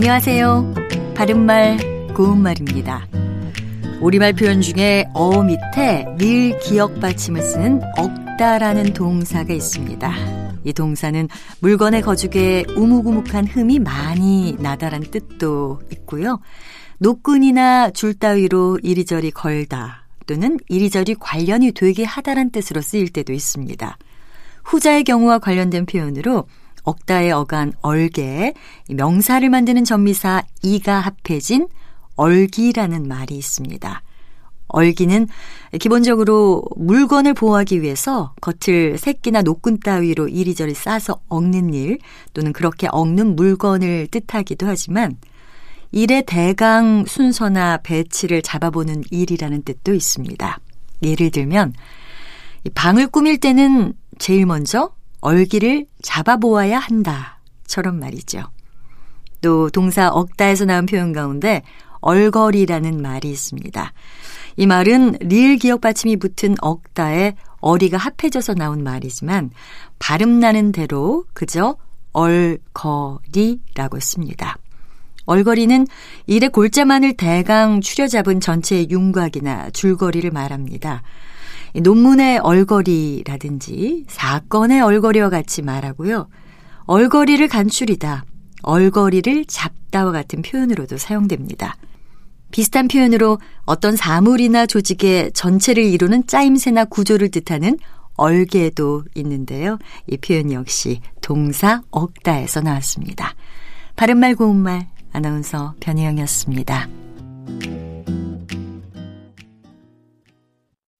안녕하세요. 바른말, 고운말입니다. 우리말 표현 중에 어 밑에 늘 기억 받침을 쓰는 억다라는 동사가 있습니다. 이 동사는 물건의 거죽에 우묵우묵한 흠이 많이 나다란 뜻도 있고요. 노끈이나 줄 따위로 이리저리 걸다 또는 이리저리 관련이 되게 하다란 뜻으로 쓰일 때도 있습니다. 후자의 경우와 관련된 표현으로 억다의 어간 얼개, 명사를 만드는 전미사 이가 합해진 얼기라는 말이 있습니다. 얼기는 기본적으로 물건을 보호하기 위해서 겉을 새끼나 노끈 따위로 이리저리 싸서 엉는 일 또는 그렇게 엉는 물건을 뜻하기도 하지만 일의 대강 순서나 배치를 잡아보는 일이라는 뜻도 있습니다. 예를 들면 방을 꾸밀 때는 제일 먼저 얼기를 잡아보아야 한다처럼 말이죠. 또 동사 억다에서 나온 표현 가운데 얼거리라는 말이 있습니다. 이 말은 리을 기억 받침이 붙은 억다에 어리가 합해져서 나온 말이지만 발음 나는 대로 그저 얼거리라고 씁니다. 얼거리는 일의 골자만을 대강 추려잡은 전체의 윤곽이나 줄거리를 말합니다. 논문의 얼거리라든지 사건의 얼거리와 같이 말하고요. 얼거리를 간추리다, 얼거리를 잡다와 같은 표현으로도 사용됩니다. 비슷한 표현으로 어떤 사물이나 조직의 전체를 이루는 짜임새나 구조를 뜻하는 얼개도 있는데요. 이 표현 역시 동사 억다에서 나왔습니다. 바른말 고운말 아나운서 변희영이었습니다.